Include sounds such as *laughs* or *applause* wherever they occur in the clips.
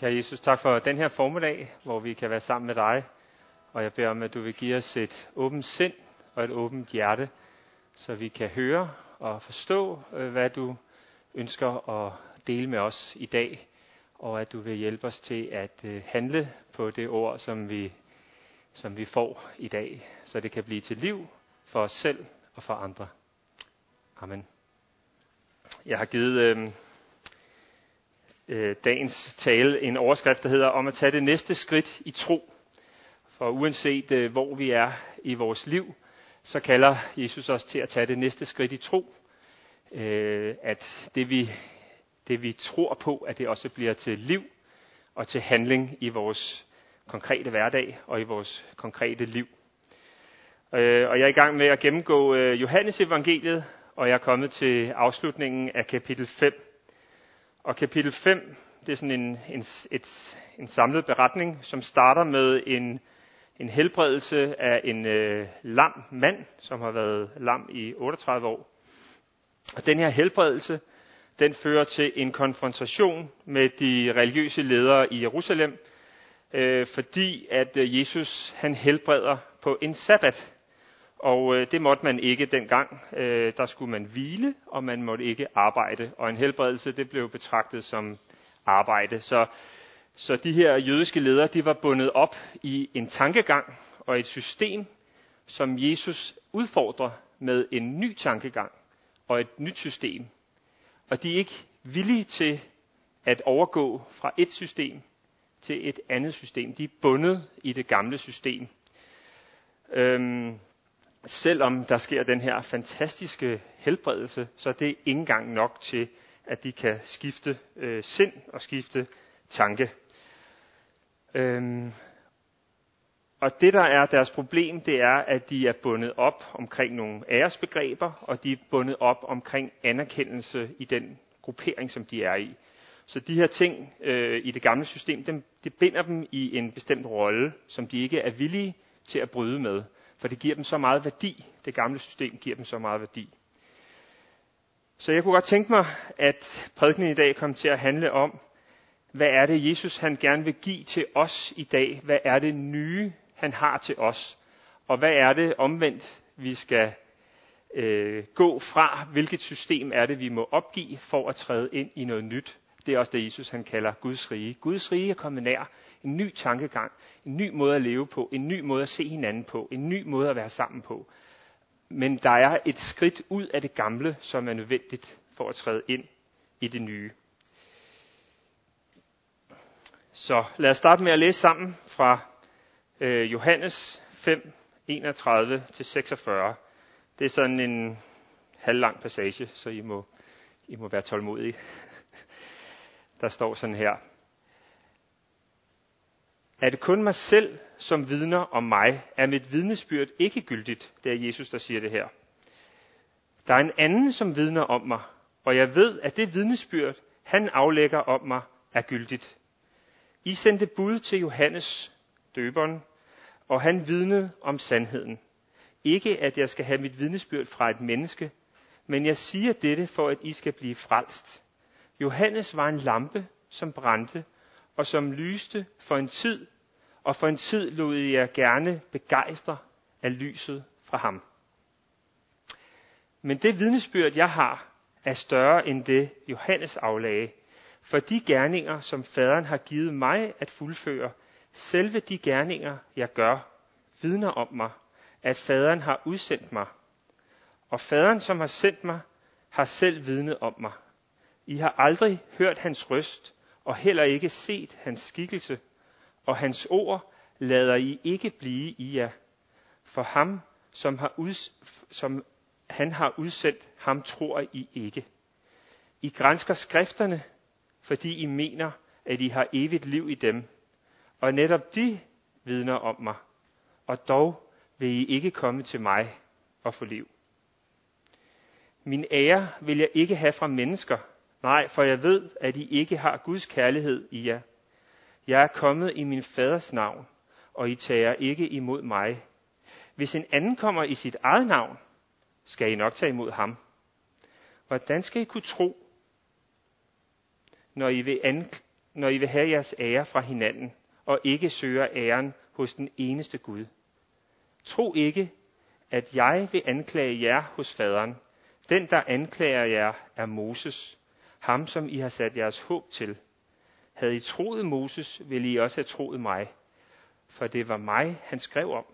Kære Jesus, tak for den her formiddag, hvor vi kan være sammen med dig. Og jeg beder om, at du vil give os et åbent sind og et åbent hjerte, så vi kan høre og forstå, øh, hvad du ønsker at dele med os i dag. Og at du vil hjælpe os til at øh, handle på det ord, som vi, som vi får i dag, så det kan blive til liv for os selv og for andre. Amen. Jeg har givet øh, øh, dagens tale en overskrift, der hedder om at tage det næste skridt i tro. For uanset øh, hvor vi er i vores liv, så kalder Jesus os til at tage det næste skridt i tro. Øh, at det vi, det vi tror på, at det også bliver til liv og til handling i vores konkrete hverdag og i vores konkrete liv. Øh, og jeg er i gang med at gennemgå øh, Johannes evangeliet, og jeg er kommet til afslutningen af kapitel 5. Og kapitel 5, det er sådan en, en, et, en samlet beretning, som starter med en, en helbredelse af en øh, lam mand, som har været lam i 38 år. Og den her helbredelse, den fører til en konfrontation med de religiøse ledere i Jerusalem, øh, fordi at øh, Jesus han helbreder på en sabbat. Og øh, det måtte man ikke dengang. Øh, der skulle man hvile, og man måtte ikke arbejde. Og en helbredelse, det blev betragtet som arbejde. Så, så de her jødiske ledere, de var bundet op i en tankegang og et system, som Jesus udfordrer med en ny tankegang og et nyt system. Og de er ikke villige til at overgå fra et system til et andet system. De er bundet i det gamle system. Øhm, selvom der sker den her fantastiske helbredelse, så er det ikke engang nok til, at de kan skifte øh, sind og skifte tanke. Øhm, og det, der er deres problem, det er, at de er bundet op omkring nogle æresbegreber, og de er bundet op omkring anerkendelse i den gruppering, som de er i. Så de her ting øh, i det gamle system, dem, det binder dem i en bestemt rolle, som de ikke er villige til at bryde med. For det giver dem så meget værdi. Det gamle system giver dem så meget værdi. Så jeg kunne godt tænke mig, at prædikenen i dag kom til at handle om, hvad er det, Jesus han gerne vil give til os i dag? Hvad er det nye, han har til os? Og hvad er det omvendt, vi skal øh, gå fra? Hvilket system er det, vi må opgive for at træde ind i noget nyt? Det er også det, Jesus han kalder Guds rige. Guds rige er kommet nær. En ny tankegang, en ny måde at leve på, en ny måde at se hinanden på, en ny måde at være sammen på. Men der er et skridt ud af det gamle, som er nødvendigt for at træde ind i det nye. Så lad os starte med at læse sammen fra øh, Johannes 5, 31-46. Det er sådan en halvlang passage, så I må, I må være tålmodige. Der står sådan her. Er det kun mig selv, som vidner om mig, er mit vidnesbyrd ikke gyldigt. Det er Jesus, der siger det her. Der er en anden, som vidner om mig, og jeg ved, at det vidnesbyrd, han aflægger om mig, er gyldigt. I sendte bud til Johannes, døberen, og han vidnede om sandheden. Ikke at jeg skal have mit vidnesbyrd fra et menneske, men jeg siger dette for, at I skal blive frelst. Johannes var en lampe, som brændte, og som lyste for en tid, og for en tid lod jeg gerne begejstre af lyset fra ham. Men det vidnesbyrd, jeg har, er større end det, Johannes aflagde, for de gerninger, som faderen har givet mig at fuldføre, selve de gerninger, jeg gør, vidner om mig, at faderen har udsendt mig. Og faderen, som har sendt mig, har selv vidnet om mig. I har aldrig hørt hans røst, og heller ikke set hans skikkelse, og hans ord lader I ikke blive i jer. For ham, som, har uds- som han har udsendt, ham tror I ikke. I grænsker skrifterne, fordi I mener, at I har evigt liv i dem. Og netop de vidner om mig. Og dog vil I ikke komme til mig og få liv. Min ære vil jeg ikke have fra mennesker, Nej, for jeg ved, at I ikke har Guds kærlighed i jer. Jeg er kommet i min faders navn, og I tager ikke imod mig. Hvis en anden kommer i sit eget navn, skal I nok tage imod ham. Hvordan skal I kunne tro, når I vil, an, når I vil have jeres ære fra hinanden, og ikke søger æren hos den eneste Gud. Tro ikke, at jeg vil anklage jer hos faderen. Den, der anklager jer, er Moses, ham som I har sat jeres håb til. Havde I troet Moses, ville I også have troet mig, for det var mig, han skrev om.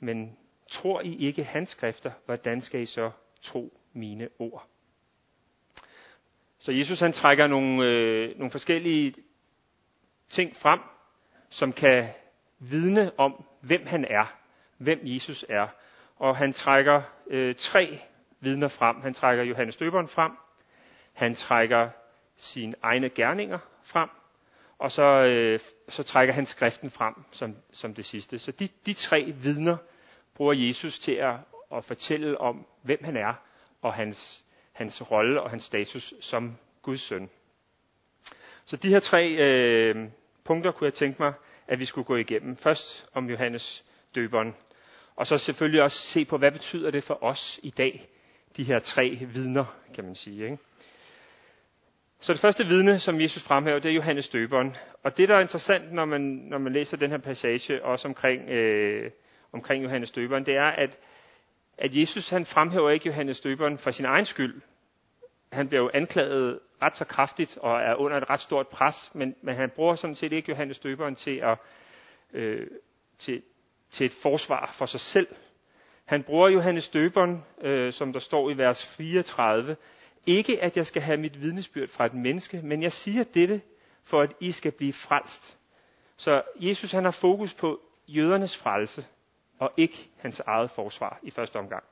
Men tror I ikke hans skrifter, hvordan skal I så tro mine ord? Så Jesus han trækker nogle, øh, nogle forskellige ting frem, som kan vidne om, hvem han er, hvem Jesus er. Og han trækker øh, tre vidner frem. Han trækker Johannes Døberen frem, han trækker sine egne gerninger frem, og så, øh, så trækker han skriften frem som, som det sidste. Så de, de tre vidner bruger Jesus til at, at fortælle om, hvem han er, og hans, hans rolle og hans status som Guds søn. Så de her tre øh, punkter kunne jeg tænke mig, at vi skulle gå igennem. Først om Johannes døberen, og så selvfølgelig også se på, hvad betyder det for os i dag, de her tre vidner, kan man sige. Ikke? Så det første vidne, som Jesus fremhæver, det er Johannes døberen. Og det, der er interessant, når man, når man læser den her passage, også omkring, øh, omkring Johannes døberen, det er, at, at Jesus han fremhæver ikke Johannes døberen for sin egen skyld. Han bliver jo anklaget ret så kraftigt og er under et ret stort pres, men, men han bruger sådan set ikke Johannes døberen til, at, øh, til, til et forsvar for sig selv. Han bruger Johannes døberen, øh, som der står i vers 34, ikke at jeg skal have mit vidnesbyrd fra et menneske, men jeg siger dette, for at I skal blive frelst. Så Jesus han har fokus på jødernes frelse, og ikke hans eget forsvar i første omgang.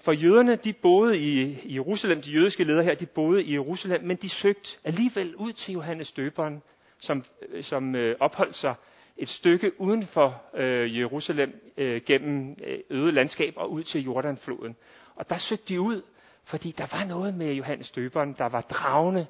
For jøderne, de boede i Jerusalem, de jødiske ledere her, de boede i Jerusalem, men de søgte alligevel ud til Johannes døberen, som, øh, som øh, opholdt sig et stykke uden for øh, Jerusalem øh, gennem øh, øde landskab og ud til Jordanfloden. Og der søgte de ud, fordi der var noget med Johannes døberen, der var dragende,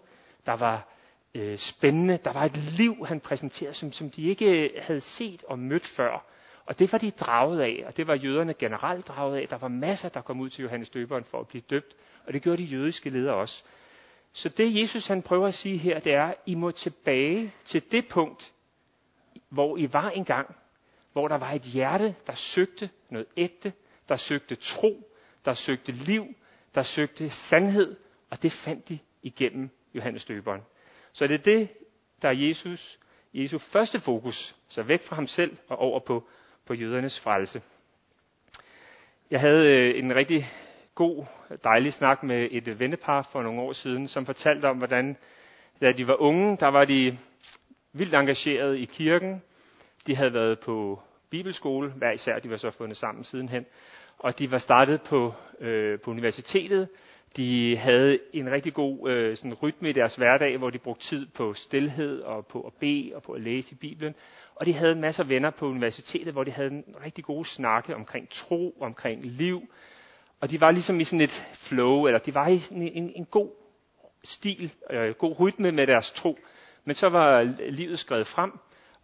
der var øh, spændende, der var et liv, han præsenterede, som, som de ikke øh, havde set og mødt før. Og det var de draget af, og det var jøderne generelt draget af. Der var masser, der kom ud til Johannes døberen for at blive døbt, og det gjorde de jødiske ledere også. Så det Jesus han prøver at sige her, det er, I må tilbage til det punkt, hvor I var engang, hvor der var et hjerte, der søgte noget ægte, der søgte tro, der søgte liv, der søgte sandhed, og det fandt de igennem Johannes døberen. Så det er det, der er Jesus, Jesu første fokus, så væk fra ham selv og over på, på jødernes frelse. Jeg havde øh, en rigtig god, dejlig snak med et vennepar for nogle år siden, som fortalte om, hvordan da de var unge, der var de vildt engageret i kirken. De havde været på bibelskole, hver især, de var så fundet sammen sidenhen. Og de var startet på, øh, på universitetet. De havde en rigtig god øh, sådan rytme i deres hverdag, hvor de brugte tid på stillhed og på at bede og på at læse i Bibelen. Og de havde en masse venner på universitetet, hvor de havde en rigtig god snakke omkring tro, omkring liv. Og de var ligesom i sådan et flow, eller de var i sådan en, en god stil, øh, god rytme med deres tro. Men så var livet skrevet frem,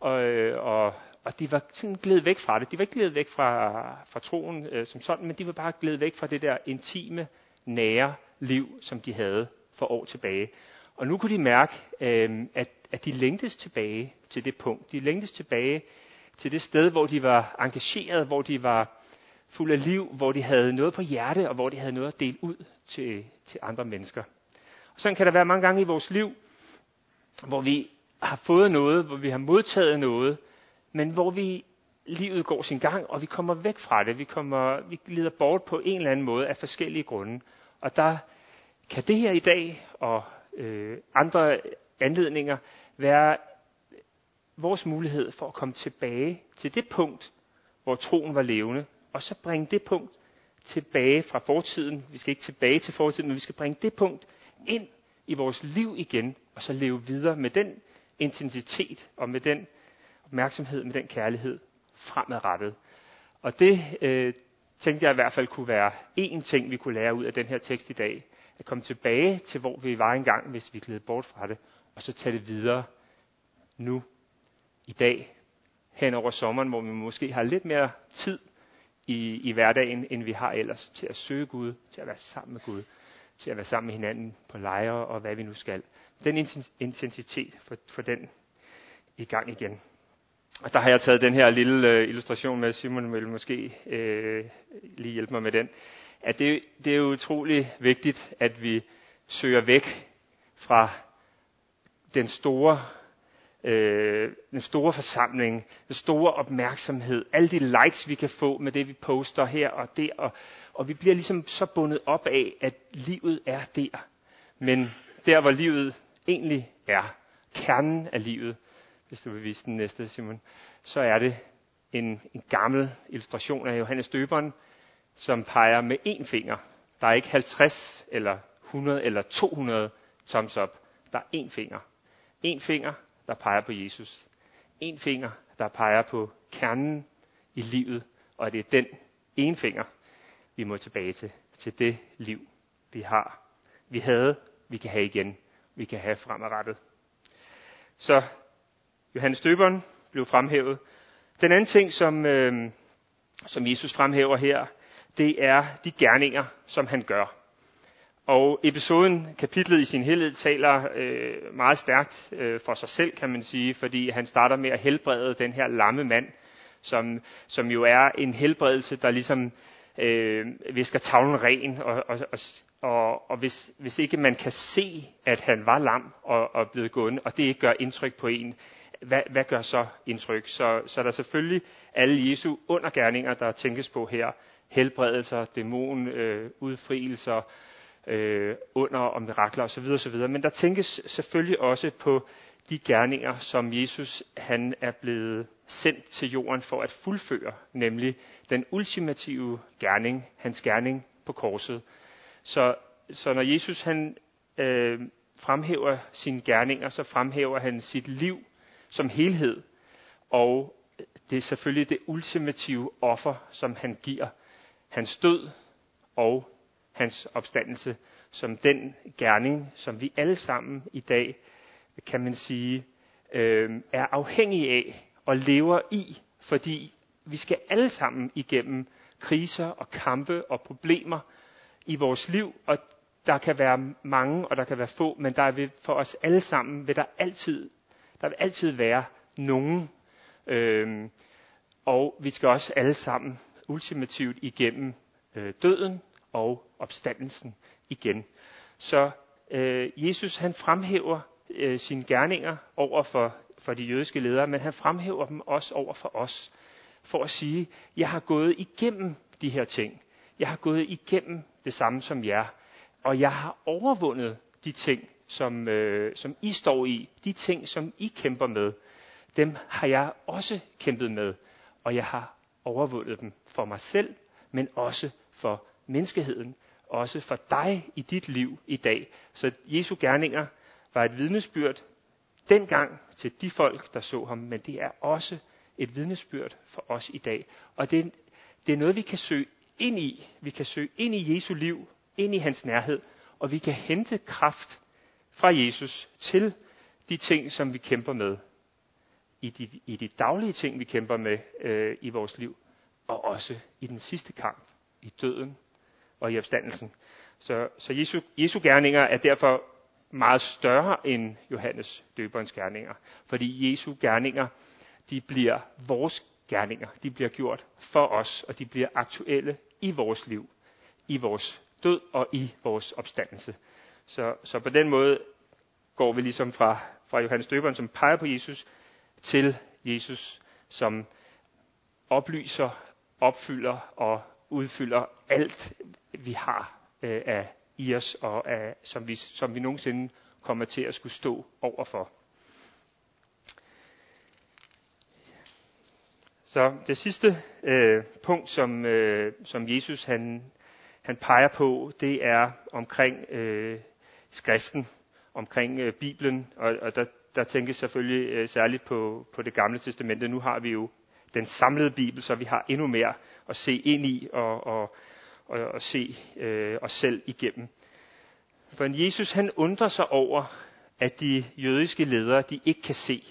og, øh, og, og de var sådan glædet væk fra det. De var ikke glædet væk fra, fra troen øh, som sådan, men de var bare glædet væk fra det der intime, nære liv, som de havde for år tilbage. Og nu kunne de mærke, øh, at, at de længtes tilbage til det punkt. De længtes tilbage til det sted, hvor de var engageret, hvor de var fuld af liv, hvor de havde noget på hjerte, og hvor de havde noget at dele ud til, til andre mennesker. Og sådan kan der være mange gange i vores liv, hvor vi har fået noget, hvor vi har modtaget noget, men hvor vi livet går sin gang, og vi kommer væk fra det. Vi, kommer, vi glider bort på en eller anden måde af forskellige grunde. Og der kan det her i dag og øh, andre anledninger være vores mulighed for at komme tilbage til det punkt, hvor troen var levende, og så bringe det punkt tilbage fra fortiden. Vi skal ikke tilbage til fortiden, men vi skal bringe det punkt ind i vores liv igen, og så leve videre med den intensitet og med den opmærksomhed, med den kærlighed fremadrettet. Og det øh, tænkte jeg i hvert fald kunne være én ting, vi kunne lære ud af den her tekst i dag. At komme tilbage til, hvor vi var engang, hvis vi gled bort fra det, og så tage det videre nu, i dag, hen over sommeren, hvor vi måske har lidt mere tid i, i hverdagen, end vi har ellers, til at søge Gud, til at være sammen med Gud, til at være sammen med hinanden på lejre og hvad vi nu skal. Den intensitet for, for den i gang igen. Og der har jeg taget den her lille øh, illustration med, Simon vil måske øh, lige hjælpe mig med den. At det, det er utrolig vigtigt, at vi søger væk fra den store, øh, den store forsamling, den store opmærksomhed, alle de likes, vi kan få med det, vi poster her og der, og, og vi bliver ligesom så bundet op af, at livet er der. Men der, hvor livet egentlig er, kernen af livet, hvis du vil vise den næste, Simon, så er det en, en gammel illustration af Johannes Døberen, som peger med én finger. Der er ikke 50 eller 100 eller 200 thumbs up. Der er én finger. En finger, der peger på Jesus. En finger, der peger på kernen i livet, og det er den ene finger, vi må tilbage til, til det liv, vi har. Vi havde, vi kan have igen, vi kan have fremadrettet. Så Johannes Døberen blev fremhævet. Den anden ting, som, øh, som Jesus fremhæver her, det er de gerninger, som han gør. Og episoden, kapitlet i sin helhed, taler øh, meget stærkt øh, for sig selv, kan man sige, fordi han starter med at helbrede den her lamme mand, som, som jo er en helbredelse, der ligesom øh, visker tavlen ren, og, og, og, og, og hvis, hvis ikke man kan se, at han var lam og, og blevet gående, og det ikke gør indtryk på en, hvad, hvad gør så indtryk? Så, så der er selvfølgelig alle Jesu undergærninger, der tænkes på her. Helbredelser, dæmon, øh, udfrielser, øh, under og mirakler osv. osv. Men der tænkes selvfølgelig også på de gerninger, som Jesus han er blevet sendt til jorden for at fuldføre, nemlig den ultimative gerning, hans gerning på korset. Så, så når Jesus han øh, fremhæver sine gerninger, så fremhæver han sit liv som helhed, og det er selvfølgelig det ultimative offer, som han giver. Hans død og hans opstandelse som den gerning, som vi alle sammen i dag, kan man sige, øh, er afhængige af og lever i, fordi vi skal alle sammen igennem kriser og kampe og problemer i vores liv, og der kan være mange, og der kan være få, men der vil for os alle sammen vil der altid, der vil altid være nogen. Øhm, og vi skal også alle sammen ultimativt igennem øh, døden og opstandelsen igen. Så øh, Jesus han fremhæver øh, sine gerninger over for, for de jødiske ledere, men han fremhæver dem også over for os, for at sige, jeg har gået igennem de her ting. Jeg har gået igennem det samme som jer, og jeg har overvundet de ting, som, øh, som I står i, de ting, som I kæmper med. Dem har jeg også kæmpet med, og jeg har overvundet dem for mig selv, men også for menneskeheden, også for dig i dit liv i dag. Så Jesu gerninger var et vidnesbyrd dengang til de folk, der så ham, men det er også et vidnesbyrd for os i dag. Og det, det er noget, vi kan søge ind i. Vi kan søge ind i Jesu liv, ind i hans nærhed, og vi kan hente kraft fra Jesus til de ting, som vi kæmper med. I de, i de daglige ting, vi kæmper med øh, i vores liv, og også i den sidste kamp, i døden og i opstandelsen. Så, så Jesu, Jesu gerninger er derfor meget større end Johannes døberens gerninger. Fordi Jesu gerninger, de bliver vores gerninger. De bliver gjort for os, og de bliver aktuelle i vores liv, i vores død og i vores opstandelse. Så, så på den måde går vi ligesom fra, fra Johannes døberen, som peger på Jesus, til Jesus, som oplyser, opfylder og udfylder alt, vi har øh, af i os, og af, som, vi, som vi nogensinde kommer til at skulle stå overfor. Så det sidste øh, punkt, som, øh, som Jesus han, han peger på, det er omkring øh, skriften, omkring øh, Bibelen, og, og der, der tænkes selvfølgelig øh, særligt på, på det gamle testamente. Nu har vi jo den samlede Bibel, så vi har endnu mere at se ind i og, og, og, og se øh, os selv igennem. For en Jesus han undrer sig over, at de jødiske ledere de ikke kan se,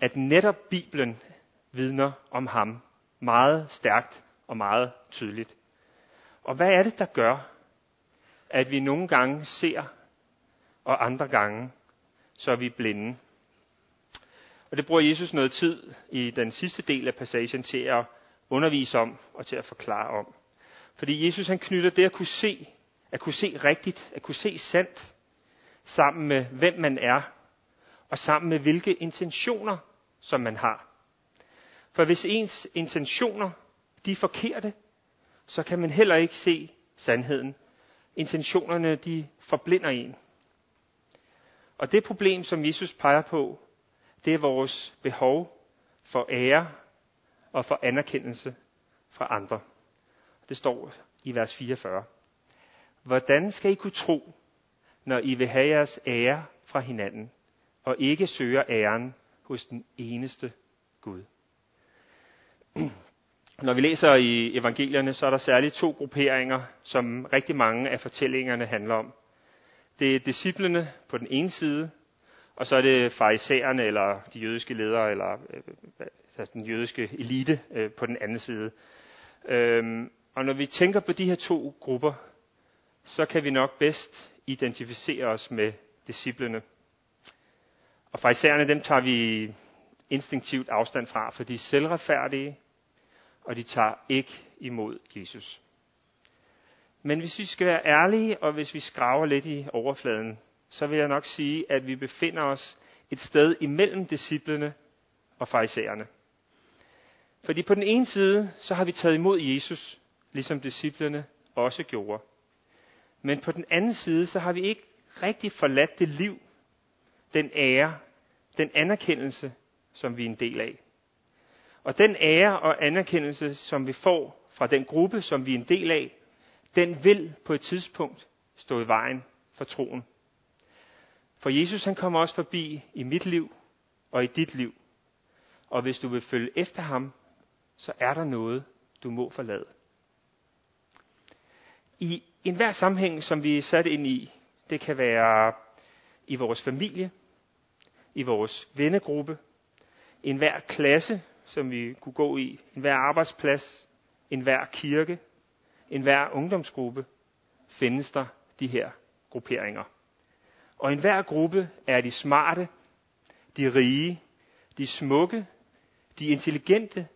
at netop Bibelen vidner om ham meget stærkt og meget tydeligt. Og hvad er det, der gør, at vi nogle gange ser, og andre gange, så er vi blinde. Og det bruger Jesus noget tid i den sidste del af passagen til at undervise om og til at forklare om. Fordi Jesus han knytter det at kunne se, at kunne se rigtigt, at kunne se sandt, sammen med hvem man er, og sammen med hvilke intentioner, som man har. For hvis ens intentioner, de er forkerte, så kan man heller ikke se sandheden. Intentionerne, de forblinder en. Og det problem, som Jesus peger på, det er vores behov for ære og for anerkendelse fra andre. Det står i vers 44. Hvordan skal I kunne tro, når I vil have jeres ære fra hinanden, og ikke søger æren hos den eneste Gud? *clears throat* Når vi læser i evangelierne, så er der særligt to grupperinger, som rigtig mange af fortællingerne handler om. Det er disciplene på den ene side, og så er det farisæerne, eller de jødiske ledere, eller øh, altså den jødiske elite øh, på den anden side. Øhm, og når vi tænker på de her to grupper, så kan vi nok bedst identificere os med disciplene. Og farisæerne, dem tager vi instinktivt afstand fra, for de er selvretfærdige, og de tager ikke imod Jesus. Men hvis vi skal være ærlige, og hvis vi skraver lidt i overfladen, så vil jeg nok sige, at vi befinder os et sted imellem disciplene og farisæerne. Fordi på den ene side, så har vi taget imod Jesus, ligesom disciplene også gjorde. Men på den anden side, så har vi ikke rigtig forladt det liv, den ære, den anerkendelse, som vi er en del af. Og den ære og anerkendelse, som vi får fra den gruppe, som vi er en del af, den vil på et tidspunkt stå i vejen for troen. For Jesus han kommer også forbi i mit liv og i dit liv. Og hvis du vil følge efter ham, så er der noget, du må forlade. I enhver sammenhæng, som vi er sat ind i, det kan være i vores familie, i vores vennegruppe, i enhver klasse, som vi kunne gå i, enhver arbejdsplads, enhver kirke, enhver ungdomsgruppe, findes der de her grupperinger. Og i enhver gruppe er de smarte, de rige, de smukke, de intelligente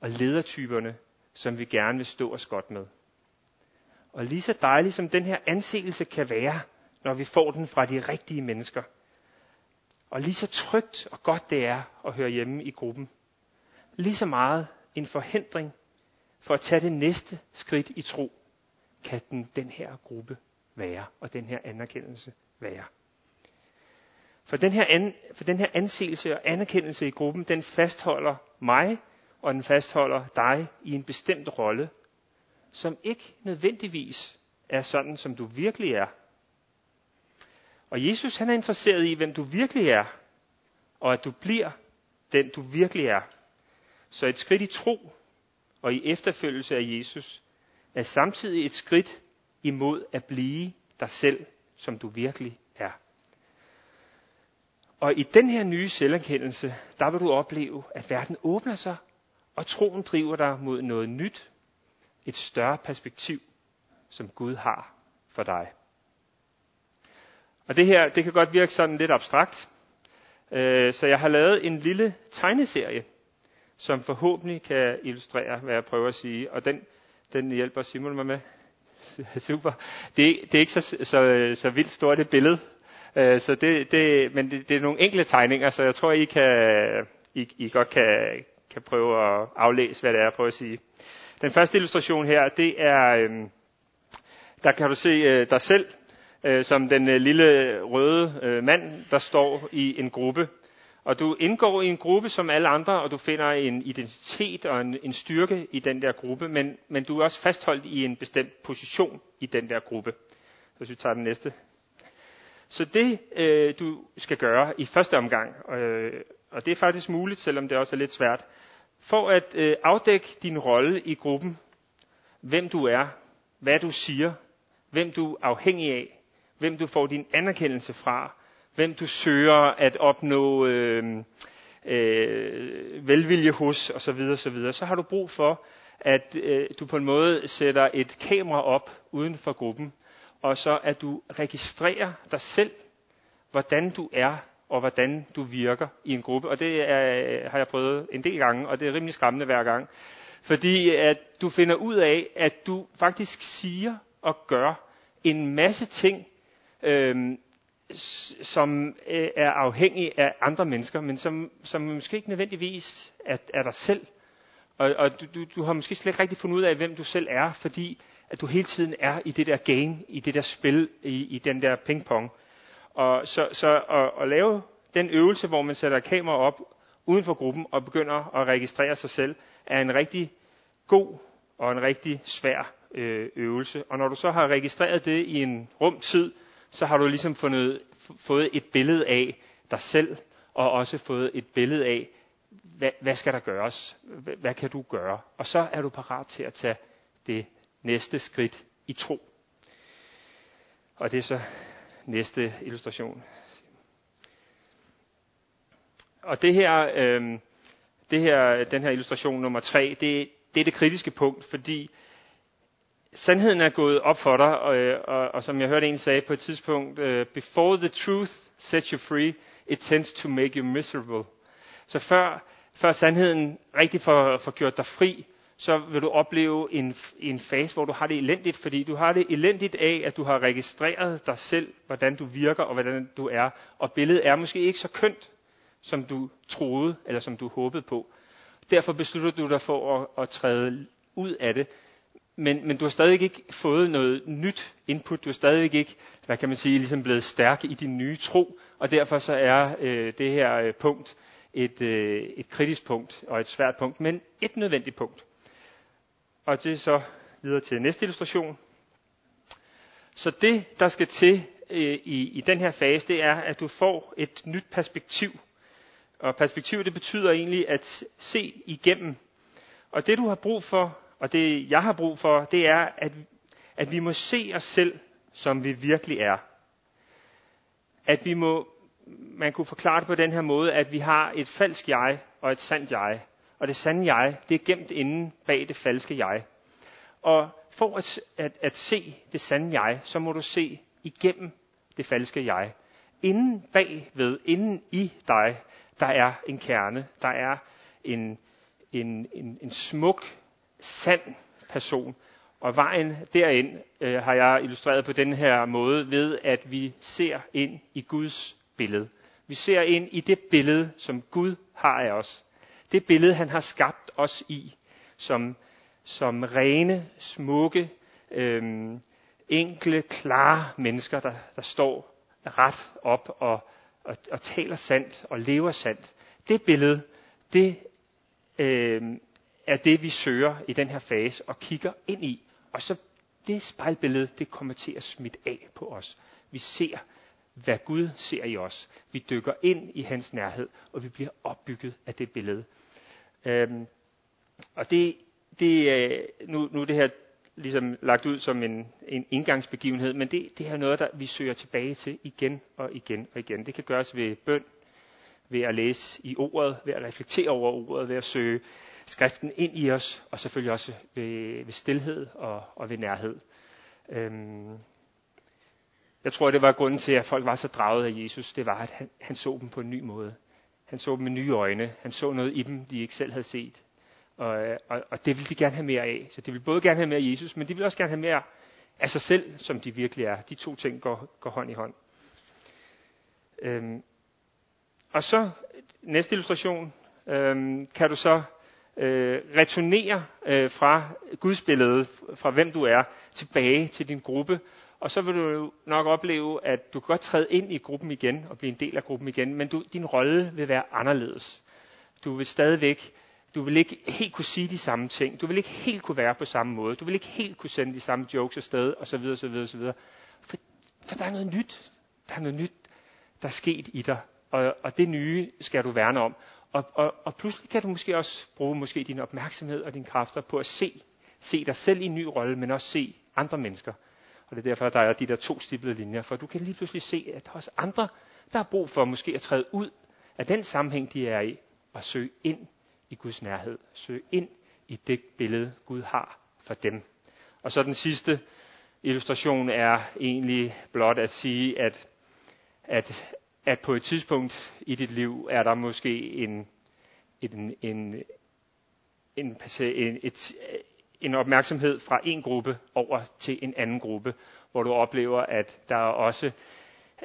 og ledertyperne, som vi gerne vil stå os godt med. Og lige så dejligt som den her anseelse kan være, når vi får den fra de rigtige mennesker, og lige så trygt og godt det er at høre hjemme i gruppen, lige så meget en forhindring for at tage det næste skridt i tro, kan den, den her gruppe være, og den her anerkendelse være. For den, her an, for den her anseelse og anerkendelse i gruppen, den fastholder mig, og den fastholder dig i en bestemt rolle, som ikke nødvendigvis er sådan, som du virkelig er. Og Jesus han er interesseret i, hvem du virkelig er, og at du bliver den, du virkelig er. Så et skridt i tro og i efterfølgelse af Jesus er samtidig et skridt imod at blive dig selv, som du virkelig er. Og i den her nye selverkendelse, der vil du opleve, at verden åbner sig, og troen driver dig mod noget nyt, et større perspektiv, som Gud har for dig. Og det her, det kan godt virke sådan lidt abstrakt, øh, så jeg har lavet en lille tegneserie, som forhåbentlig kan illustrere, hvad jeg prøver at sige. Og den, den hjælper Simon mig med. *laughs* Super. Det, det er ikke så, så, så vildt stort et billede, øh, så det, det, men det, det er nogle enkle tegninger, så jeg tror, I, kan, I, I godt kan, kan prøve at aflæse, hvad det er, jeg prøver at sige. Den første illustration her, det er, øhm, der kan du se øh, dig selv, øh, som den øh, lille røde øh, mand, der står i en gruppe. Og du indgår i en gruppe som alle andre, og du finder en identitet og en, en styrke i den der gruppe, men, men du er også fastholdt i en bestemt position i den der gruppe. Hvis vi tager den næste. Så det, øh, du skal gøre i første omgang, øh, og det er faktisk muligt, selvom det også er lidt svært, for at øh, afdække din rolle i gruppen, hvem du er, hvad du siger, hvem du er afhængig af, hvem du får din anerkendelse fra, hvem du søger at opnå øh, øh, velvilje hos osv., osv., så har du brug for, at øh, du på en måde sætter et kamera op uden for gruppen, og så at du registrerer dig selv, hvordan du er og hvordan du virker i en gruppe. Og det er, øh, har jeg prøvet en del gange, og det er rimelig skræmmende hver gang. Fordi at du finder ud af, at du faktisk siger og gør en masse ting, øhm, som øh, er afhængig af andre mennesker, men som, som måske ikke nødvendigvis er, er dig selv. Og, og du, du, du har måske slet ikke rigtig fundet ud af, hvem du selv er, fordi at du hele tiden er i det der game, i det der spil, i, i den der pingpong. Og så, så at, at lave den øvelse, hvor man sætter kamera op uden for gruppen og begynder at registrere sig selv, er en rigtig god og en rigtig svær øh, øvelse. Og når du så har registreret det i en rum tid, så har du ligesom fundet, fået et billede af dig selv, og også fået et billede af, hvad, hvad skal der gøres? Hvad, hvad kan du gøre? Og så er du parat til at tage det næste skridt i tro. Og det er så næste illustration. Og det her, øh, det her, den her illustration nummer tre, det, det er det kritiske punkt, fordi sandheden er gået op for dig, og, øh, og, og som jeg hørte en sige på et tidspunkt, uh, before the truth sets you free, it tends to make you miserable. Så før, før sandheden rigtig får, får gjort dig fri, så vil du opleve en, en fase, hvor du har det elendigt, fordi du har det elendigt af, at du har registreret dig selv, hvordan du virker og hvordan du er, og billedet er måske ikke så kønt, som du troede, eller som du håbede på. Derfor beslutter du dig for at, at træde ud af det, men, men du har stadig ikke fået noget nyt input. Du er stadig ikke, hvad kan man sige, ligesom blevet stærk i din nye tro, og derfor så er øh, det her øh, punkt et, øh, et kritisk punkt og et svært punkt, men et nødvendigt punkt. Og det er så videre til næste illustration. Så det, der skal til øh, i, i den her fase, det er, at du får et nyt perspektiv. Og perspektiv, det betyder egentlig at se igennem. Og det, du har brug for, og det, jeg har brug for, det er, at, at vi må se os selv, som vi virkelig er. At vi må, man kunne forklare det på den her måde, at vi har et falsk jeg og et sandt jeg. Og det sande jeg, det er gemt inde bag det falske jeg. Og for at, at, at se det sande jeg, så må du se igennem det falske jeg. Inden bagved, inden i dig, der er en kerne, der er en, en, en, en smuk, sand person. Og vejen derind øh, har jeg illustreret på den her måde ved, at vi ser ind i Guds billede. Vi ser ind i det billede, som Gud har af os. Det billede, han har skabt os i, som, som rene, smukke, øh, enkle, klare mennesker, der, der står ret op og, og, og taler sandt og lever sandt. Det billede, det øh, er det, vi søger i den her fase og kigger ind i. Og så det spejlbillede, det kommer til at smitte af på os. Vi ser, hvad Gud ser i os. Vi dykker ind i hans nærhed, og vi bliver opbygget af det billede. Øhm, og det, det er, nu, nu er det her ligesom lagt ud som en, en indgangsbegivenhed, men det, det er noget, der vi søger tilbage til igen og igen og igen. Det kan gøres ved bøn, ved at læse i ordet, ved at reflektere over ordet, ved at søge skriften ind i os, og selvfølgelig også ved, ved stillhed og, og ved nærhed. Øhm, jeg tror, det var grunden til, at folk var så draget af Jesus. Det var, at han, han så dem på en ny måde. Han så dem med nye øjne. Han så noget i dem, de ikke selv havde set. Og, og, og det ville de gerne have mere af. Så de ville både gerne have mere af Jesus, men de ville også gerne have mere af sig selv, som de virkelig er. De to ting går, går hånd i hånd. Øhm, og så næste illustration øhm, kan du så øh, returnere øh, fra Guds billede, fra hvem du er, tilbage til din gruppe. Og så vil du nok opleve, at du kan godt træde ind i gruppen igen og blive en del af gruppen igen, men du, din rolle vil være anderledes. Du vil stadigvæk, du vil ikke helt kunne sige de samme ting. Du vil ikke helt kunne være på samme måde. Du vil ikke helt kunne sende de samme jokes afsted, og så videre, så videre, så videre. For, for der er noget nyt. Der er noget nyt, der er sket i dig. Og, og det nye skal du værne om. Og, og, og pludselig kan du måske også bruge måske din opmærksomhed og dine kræfter på at se, se dig selv i en ny rolle, men også se andre mennesker. Og det er derfor, at der er de der to stiplede linjer, for du kan lige pludselig se, at der er også andre, der har brug for måske at træde ud af den sammenhæng, de er i, og søge ind i Guds nærhed. Søge ind i det billede, Gud har for dem. Og så den sidste illustration er egentlig blot at sige, at, at, at på et tidspunkt i dit liv er der måske en, en, en, en, en, et, en opmærksomhed fra en gruppe over til en anden gruppe, hvor du oplever, at der er også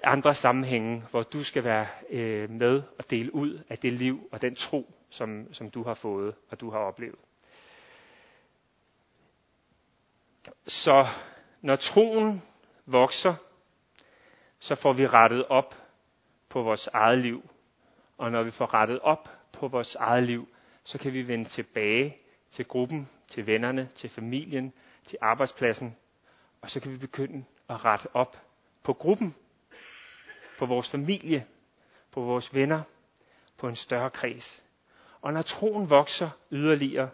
andre sammenhænge, hvor du skal være øh, med og dele ud af det liv og den tro, som, som du har fået og du har oplevet. Så når troen vokser, så får vi rettet op på vores eget liv. Og når vi får rettet op på vores eget liv, så kan vi vende tilbage til gruppen, til vennerne, til familien, til arbejdspladsen. Og så kan vi begynde at rette op på gruppen, på vores familie, på vores venner, på en større kreds. Og når troen vokser yderligere,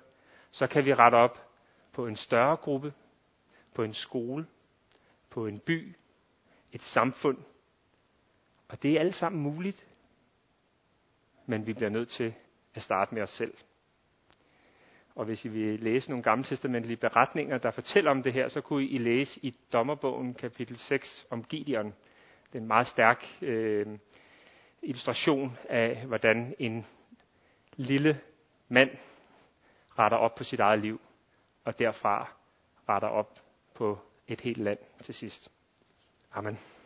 så kan vi rette op på en større gruppe, på en skole, på en by, et samfund. Og det er alt sammen muligt. Men vi bliver nødt til at starte med os selv. Og hvis I vil læse nogle gamle testamentlige beretninger, der fortæller om det her, så kunne I læse i Dommerbogen kapitel 6 om Gideon. Det er en meget stærk øh, illustration af, hvordan en lille mand retter op på sit eget liv, og derfra retter op på et helt land til sidst. Amen.